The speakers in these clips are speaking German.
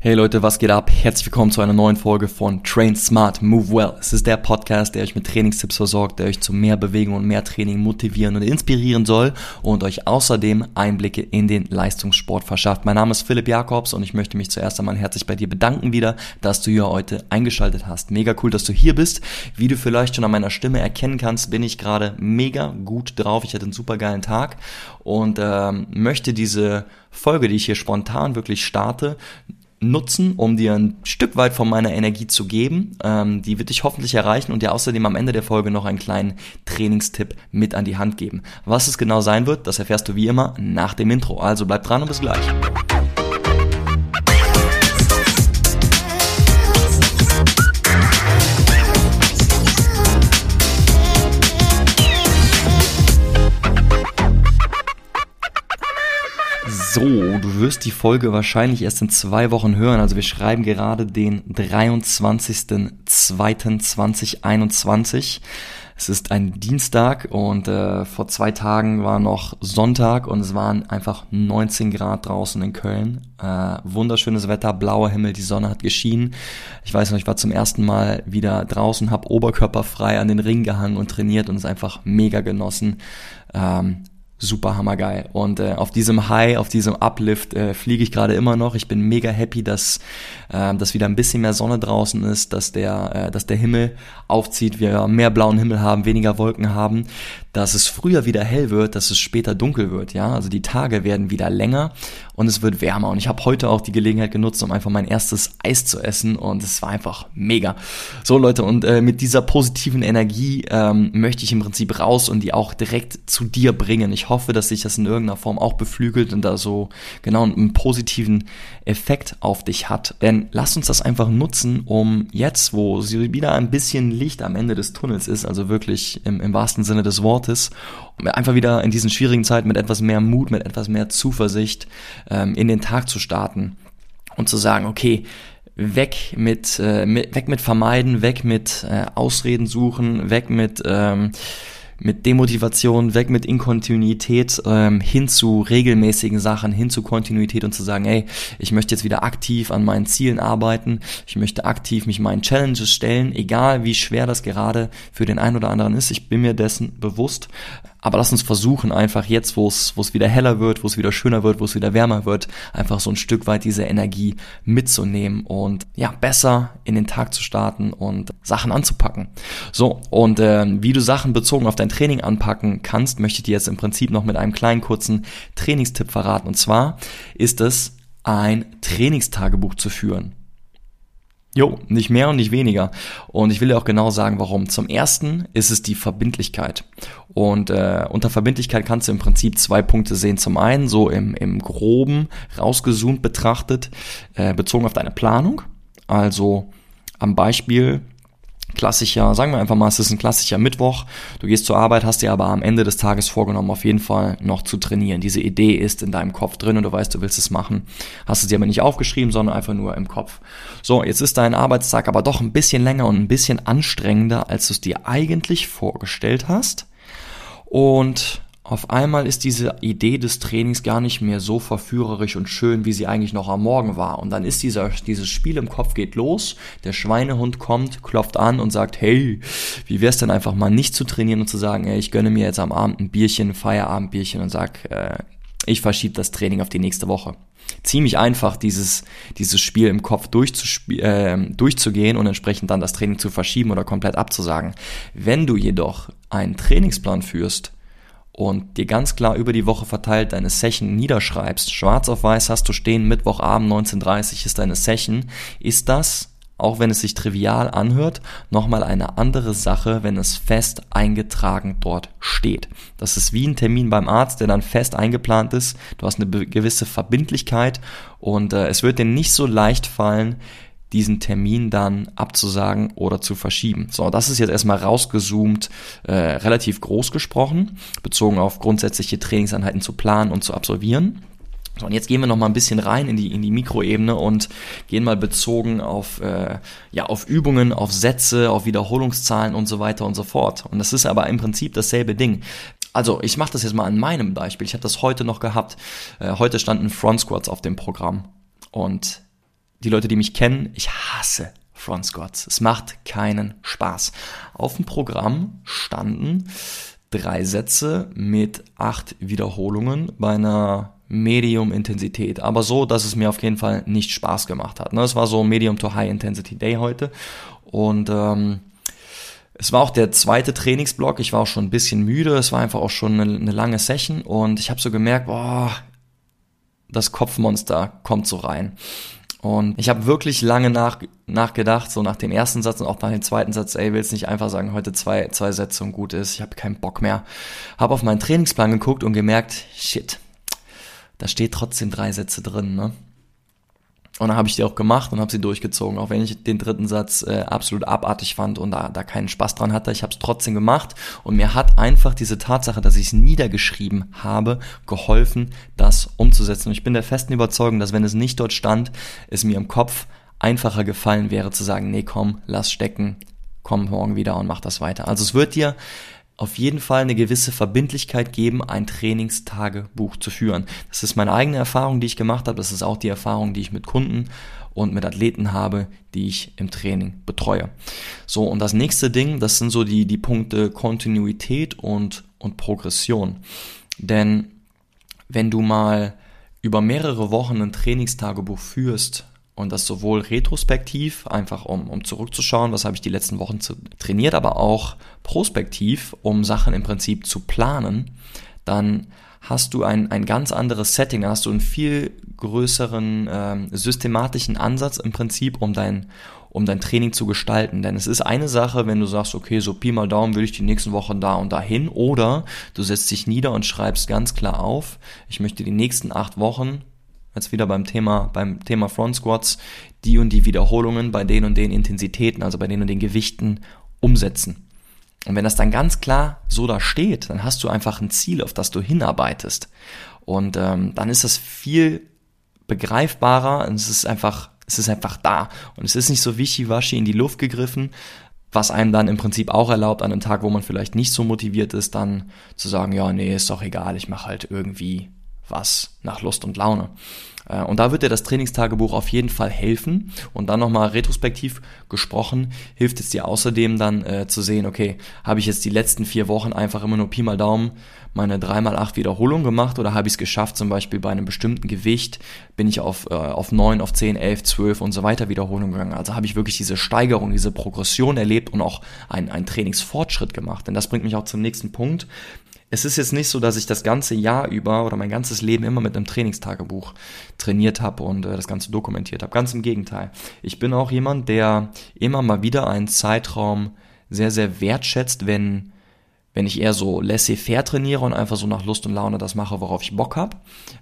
Hey Leute, was geht ab? Herzlich willkommen zu einer neuen Folge von Train Smart, Move Well. Es ist der Podcast, der euch mit Trainingstipps versorgt, der euch zu mehr Bewegung und mehr Training motivieren und inspirieren soll und euch außerdem Einblicke in den Leistungssport verschafft. Mein Name ist Philipp Jakobs und ich möchte mich zuerst einmal herzlich bei dir bedanken wieder, dass du hier heute eingeschaltet hast. Mega cool, dass du hier bist. Wie du vielleicht schon an meiner Stimme erkennen kannst, bin ich gerade mega gut drauf. Ich hatte einen super geilen Tag und ähm, möchte diese Folge, die ich hier spontan wirklich starte, nutzen, um dir ein Stück weit von meiner Energie zu geben. Ähm, die wird dich hoffentlich erreichen und dir außerdem am Ende der Folge noch einen kleinen Trainingstipp mit an die Hand geben. Was es genau sein wird, das erfährst du wie immer nach dem Intro. Also bleib dran und bis gleich. Du wirst die Folge wahrscheinlich erst in zwei Wochen hören. Also wir schreiben gerade den 23.02.2021. Es ist ein Dienstag und äh, vor zwei Tagen war noch Sonntag und es waren einfach 19 Grad draußen in Köln. Äh, wunderschönes Wetter, blauer Himmel, die Sonne hat geschienen. Ich weiß noch, ich war zum ersten Mal wieder draußen, habe oberkörperfrei an den Ring gehangen und trainiert und es einfach mega genossen. Ähm, super hammergeil. Und äh, auf diesem High, auf diesem Uplift äh, fliege ich gerade immer noch. Ich bin mega happy, dass, äh, dass wieder ein bisschen mehr Sonne draußen ist, dass der, äh, dass der Himmel aufzieht, wir mehr blauen Himmel haben, weniger Wolken haben, dass es früher wieder hell wird, dass es später dunkel wird. Ja, also die Tage werden wieder länger und es wird wärmer. Und ich habe heute auch die Gelegenheit genutzt, um einfach mein erstes Eis zu essen und es war einfach mega. So Leute, und äh, mit dieser positiven Energie ähm, möchte ich im Prinzip raus und die auch direkt zu dir bringen. Ich hoffe, dass sich das in irgendeiner Form auch beflügelt und da so genau einen positiven Effekt auf dich hat. Denn lass uns das einfach nutzen, um jetzt, wo wieder ein bisschen Licht am Ende des Tunnels ist, also wirklich im, im wahrsten Sinne des Wortes, einfach wieder in diesen schwierigen Zeiten mit etwas mehr Mut, mit etwas mehr Zuversicht ähm, in den Tag zu starten und zu sagen, okay, weg mit, äh, mit weg mit vermeiden, weg mit äh, Ausreden suchen, weg mit ähm, mit Demotivation, weg mit Inkontinuität ähm, hin zu regelmäßigen Sachen, hin zu Kontinuität und zu sagen, hey, ich möchte jetzt wieder aktiv an meinen Zielen arbeiten, ich möchte aktiv mich meinen Challenges stellen, egal wie schwer das gerade für den einen oder anderen ist, ich bin mir dessen bewusst, aber lass uns versuchen, einfach jetzt, wo es, wieder heller wird, wo es wieder schöner wird, wo es wieder wärmer wird, einfach so ein Stück weit diese Energie mitzunehmen und ja, besser in den Tag zu starten und Sachen anzupacken. So, und äh, wie du Sachen bezogen auf dein Training anpacken kannst, möchte ich dir jetzt im Prinzip noch mit einem kleinen kurzen Trainingstipp verraten. Und zwar ist es, ein Trainingstagebuch zu führen. Jo, nicht mehr und nicht weniger. Und ich will dir auch genau sagen, warum. Zum ersten ist es die Verbindlichkeit. Und äh, unter Verbindlichkeit kannst du im Prinzip zwei Punkte sehen. Zum einen so im, im groben, rausgezoomt betrachtet, äh, bezogen auf deine Planung. Also am Beispiel klassischer, sagen wir einfach mal, es ist ein klassischer Mittwoch. Du gehst zur Arbeit, hast dir aber am Ende des Tages vorgenommen, auf jeden Fall noch zu trainieren. Diese Idee ist in deinem Kopf drin und du weißt, du willst es machen. Hast es dir aber nicht aufgeschrieben, sondern einfach nur im Kopf. So, jetzt ist dein Arbeitstag aber doch ein bisschen länger und ein bisschen anstrengender, als du es dir eigentlich vorgestellt hast. Und auf einmal ist diese Idee des Trainings gar nicht mehr so verführerisch und schön, wie sie eigentlich noch am Morgen war. Und dann ist dieser, dieses Spiel im Kopf geht los, der Schweinehund kommt, klopft an und sagt, hey, wie wär's denn einfach mal nicht zu trainieren und zu sagen, ey, ich gönne mir jetzt am Abend ein Bierchen, ein Feierabendbierchen und sag, äh, ich verschiebe das Training auf die nächste Woche. Ziemlich einfach, dieses, dieses Spiel im Kopf äh, durchzugehen und entsprechend dann das Training zu verschieben oder komplett abzusagen. Wenn du jedoch einen Trainingsplan führst, und dir ganz klar über die Woche verteilt deine Session niederschreibst, schwarz auf weiß hast du stehen, Mittwochabend 19.30 ist deine Session, ist das, auch wenn es sich trivial anhört, nochmal eine andere Sache, wenn es fest eingetragen dort steht. Das ist wie ein Termin beim Arzt, der dann fest eingeplant ist. Du hast eine gewisse Verbindlichkeit und äh, es wird dir nicht so leicht fallen, diesen Termin dann abzusagen oder zu verschieben. So, das ist jetzt erstmal rausgezoomt, äh, relativ groß gesprochen, bezogen auf grundsätzliche Trainingseinheiten zu planen und zu absolvieren. So, und jetzt gehen wir noch mal ein bisschen rein in die in die Mikroebene und gehen mal bezogen auf äh, ja auf Übungen, auf Sätze, auf Wiederholungszahlen und so weiter und so fort. Und das ist aber im Prinzip dasselbe Ding. Also ich mache das jetzt mal an meinem Beispiel. Ich habe das heute noch gehabt. Äh, heute standen Front Squats auf dem Programm und die Leute, die mich kennen, ich hasse Front Squats. Es macht keinen Spaß. Auf dem Programm standen drei Sätze mit acht Wiederholungen bei einer Medium-Intensität, aber so, dass es mir auf jeden Fall nicht Spaß gemacht hat. Ne? Es war so Medium to High Intensity Day heute und ähm, es war auch der zweite Trainingsblock. Ich war auch schon ein bisschen müde. Es war einfach auch schon eine, eine lange Session und ich habe so gemerkt, boah, das Kopfmonster kommt so rein. Und ich habe wirklich lange nach, nachgedacht, so nach dem ersten Satz und auch nach dem zweiten Satz, ey, willst nicht einfach sagen, heute zwei, zwei Sätze und gut ist, ich habe keinen Bock mehr. Habe auf meinen Trainingsplan geguckt und gemerkt, shit, da steht trotzdem drei Sätze drin, ne? Und dann habe ich die auch gemacht und habe sie durchgezogen, auch wenn ich den dritten Satz äh, absolut abartig fand und da, da keinen Spaß dran hatte. Ich habe es trotzdem gemacht und mir hat einfach diese Tatsache, dass ich es niedergeschrieben habe, geholfen, das umzusetzen. Und ich bin der festen Überzeugung, dass wenn es nicht dort stand, es mir im Kopf einfacher gefallen wäre zu sagen, nee, komm, lass stecken, komm morgen wieder und mach das weiter. Also es wird dir auf jeden Fall eine gewisse Verbindlichkeit geben, ein Trainingstagebuch zu führen. Das ist meine eigene Erfahrung, die ich gemacht habe. Das ist auch die Erfahrung, die ich mit Kunden und mit Athleten habe, die ich im Training betreue. So, und das nächste Ding, das sind so die, die Punkte Kontinuität und, und Progression. Denn wenn du mal über mehrere Wochen ein Trainingstagebuch führst, und das sowohl retrospektiv, einfach um, um zurückzuschauen, was habe ich die letzten Wochen trainiert, aber auch prospektiv, um Sachen im Prinzip zu planen, dann hast du ein, ein ganz anderes Setting, hast du einen viel größeren ähm, systematischen Ansatz im Prinzip, um dein, um dein Training zu gestalten. Denn es ist eine Sache, wenn du sagst, okay, so Pi mal Daumen will ich die nächsten Wochen da und dahin, oder du setzt dich nieder und schreibst ganz klar auf, ich möchte die nächsten acht Wochen jetzt wieder beim Thema, beim Thema Front Squats, die und die Wiederholungen bei den und den Intensitäten, also bei den und den Gewichten umsetzen. Und wenn das dann ganz klar so da steht, dann hast du einfach ein Ziel, auf das du hinarbeitest. Und ähm, dann ist das viel begreifbarer und es ist einfach, es ist einfach da. Und es ist nicht so wischiwaschi in die Luft gegriffen, was einem dann im Prinzip auch erlaubt, an einem Tag, wo man vielleicht nicht so motiviert ist, dann zu sagen, ja, nee, ist doch egal, ich mache halt irgendwie was nach Lust und Laune. Äh, und da wird dir das Trainingstagebuch auf jeden Fall helfen. Und dann nochmal retrospektiv gesprochen, hilft es dir außerdem dann äh, zu sehen, okay, habe ich jetzt die letzten vier Wochen einfach immer nur Pi mal Daumen meine 3x8 Wiederholungen gemacht oder habe ich es geschafft, zum Beispiel bei einem bestimmten Gewicht bin ich auf, äh, auf 9, auf 10, 11, 12 und so weiter Wiederholungen gegangen. Also habe ich wirklich diese Steigerung, diese Progression erlebt und auch einen Trainingsfortschritt gemacht. Denn das bringt mich auch zum nächsten Punkt es ist jetzt nicht so, dass ich das ganze Jahr über oder mein ganzes Leben immer mit einem Trainingstagebuch trainiert habe und äh, das Ganze dokumentiert habe. Ganz im Gegenteil. Ich bin auch jemand, der immer mal wieder einen Zeitraum sehr, sehr wertschätzt, wenn, wenn ich eher so laissez-faire trainiere und einfach so nach Lust und Laune das mache, worauf ich Bock habe.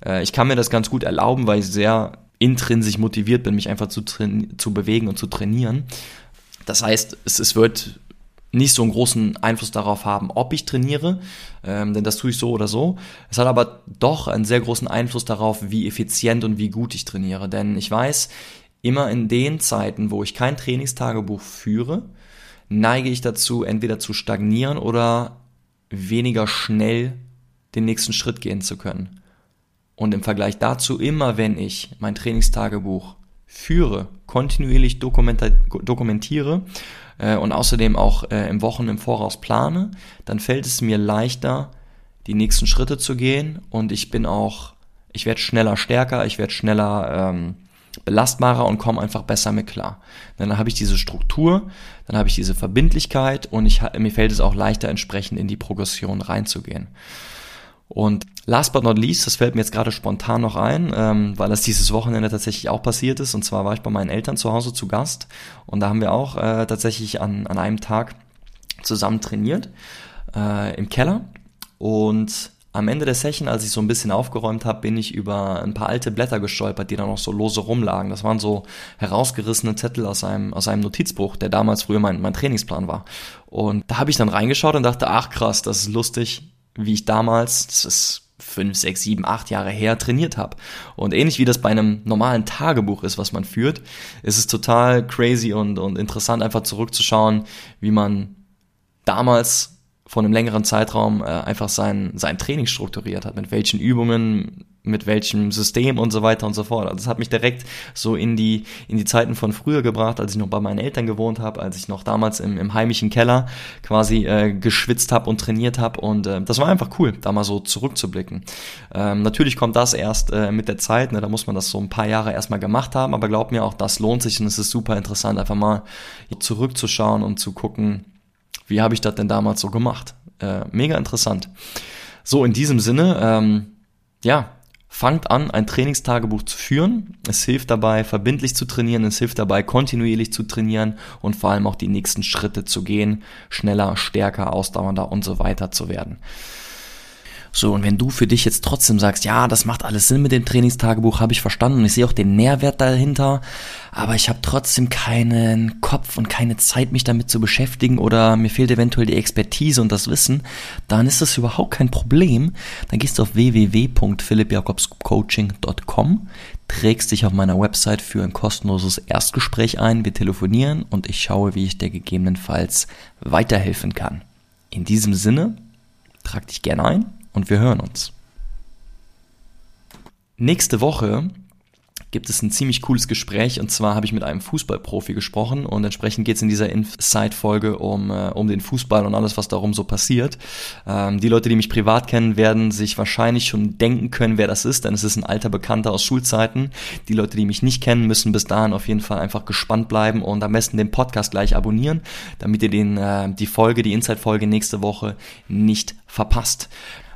Äh, ich kann mir das ganz gut erlauben, weil ich sehr intrinsisch motiviert bin, mich einfach zu, zu bewegen und zu trainieren. Das heißt, es, es wird nicht so einen großen Einfluss darauf haben, ob ich trainiere, ähm, denn das tue ich so oder so. Es hat aber doch einen sehr großen Einfluss darauf, wie effizient und wie gut ich trainiere. Denn ich weiß, immer in den Zeiten, wo ich kein Trainingstagebuch führe, neige ich dazu, entweder zu stagnieren oder weniger schnell den nächsten Schritt gehen zu können. Und im Vergleich dazu, immer wenn ich mein Trainingstagebuch führe, kontinuierlich dokumentiere äh, und außerdem auch äh, im Wochen im Voraus plane, dann fällt es mir leichter, die nächsten Schritte zu gehen und ich bin auch, ich werde schneller stärker, ich werde schneller ähm, belastbarer und komme einfach besser mit klar. Dann habe ich diese Struktur, dann habe ich diese Verbindlichkeit und ich, mir fällt es auch leichter, entsprechend in die Progression reinzugehen. Und last but not least, das fällt mir jetzt gerade spontan noch ein, ähm, weil das dieses Wochenende tatsächlich auch passiert ist. Und zwar war ich bei meinen Eltern zu Hause zu Gast und da haben wir auch äh, tatsächlich an, an einem Tag zusammen trainiert äh, im Keller. Und am Ende der Session, als ich so ein bisschen aufgeräumt habe, bin ich über ein paar alte Blätter gestolpert, die da noch so lose rumlagen. Das waren so herausgerissene Zettel aus einem, aus einem Notizbuch, der damals früher mein, mein Trainingsplan war. Und da habe ich dann reingeschaut und dachte, ach krass, das ist lustig wie ich damals, das ist fünf, sechs, sieben, acht Jahre her trainiert habe. Und ähnlich wie das bei einem normalen Tagebuch ist, was man führt, ist es total crazy und, und interessant, einfach zurückzuschauen, wie man damals von einem längeren Zeitraum äh, einfach sein, sein Training strukturiert hat, mit welchen Übungen, mit welchem System und so weiter und so fort. Also das hat mich direkt so in die, in die Zeiten von früher gebracht, als ich noch bei meinen Eltern gewohnt habe, als ich noch damals im, im heimischen Keller quasi äh, geschwitzt habe und trainiert habe. Und äh, das war einfach cool, da mal so zurückzublicken. Ähm, natürlich kommt das erst äh, mit der Zeit, ne, da muss man das so ein paar Jahre erstmal gemacht haben, aber glaub mir, auch das lohnt sich und es ist super interessant, einfach mal zurückzuschauen und zu gucken, wie habe ich das denn damals so gemacht? Äh, mega interessant. So, in diesem Sinne, ähm, ja, fangt an, ein Trainingstagebuch zu führen. Es hilft dabei, verbindlich zu trainieren, es hilft dabei, kontinuierlich zu trainieren und vor allem auch die nächsten Schritte zu gehen, schneller, stärker, ausdauernder und so weiter zu werden. So, und wenn du für dich jetzt trotzdem sagst, ja, das macht alles Sinn mit dem Trainingstagebuch, habe ich verstanden und ich sehe auch den Nährwert dahinter, aber ich habe trotzdem keinen Kopf und keine Zeit, mich damit zu beschäftigen oder mir fehlt eventuell die Expertise und das Wissen, dann ist das überhaupt kein Problem. Dann gehst du auf www.philippjakobscoaching.com, trägst dich auf meiner Website für ein kostenloses Erstgespräch ein, wir telefonieren und ich schaue, wie ich dir gegebenenfalls weiterhelfen kann. In diesem Sinne, trag dich gerne ein und wir hören uns. Nächste Woche gibt es ein ziemlich cooles Gespräch und zwar habe ich mit einem Fußballprofi gesprochen und entsprechend geht es in dieser Inside-Folge um, äh, um den Fußball und alles, was darum so passiert. Ähm, die Leute, die mich privat kennen, werden sich wahrscheinlich schon denken können, wer das ist, denn es ist ein alter Bekannter aus Schulzeiten. Die Leute, die mich nicht kennen, müssen bis dahin auf jeden Fall einfach gespannt bleiben und am besten den Podcast gleich abonnieren, damit ihr den, äh, die Folge, die Inside-Folge nächste Woche nicht verpasst.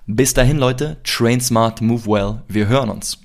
Bis dahin, Leute, train smart, move well. Wir hören uns.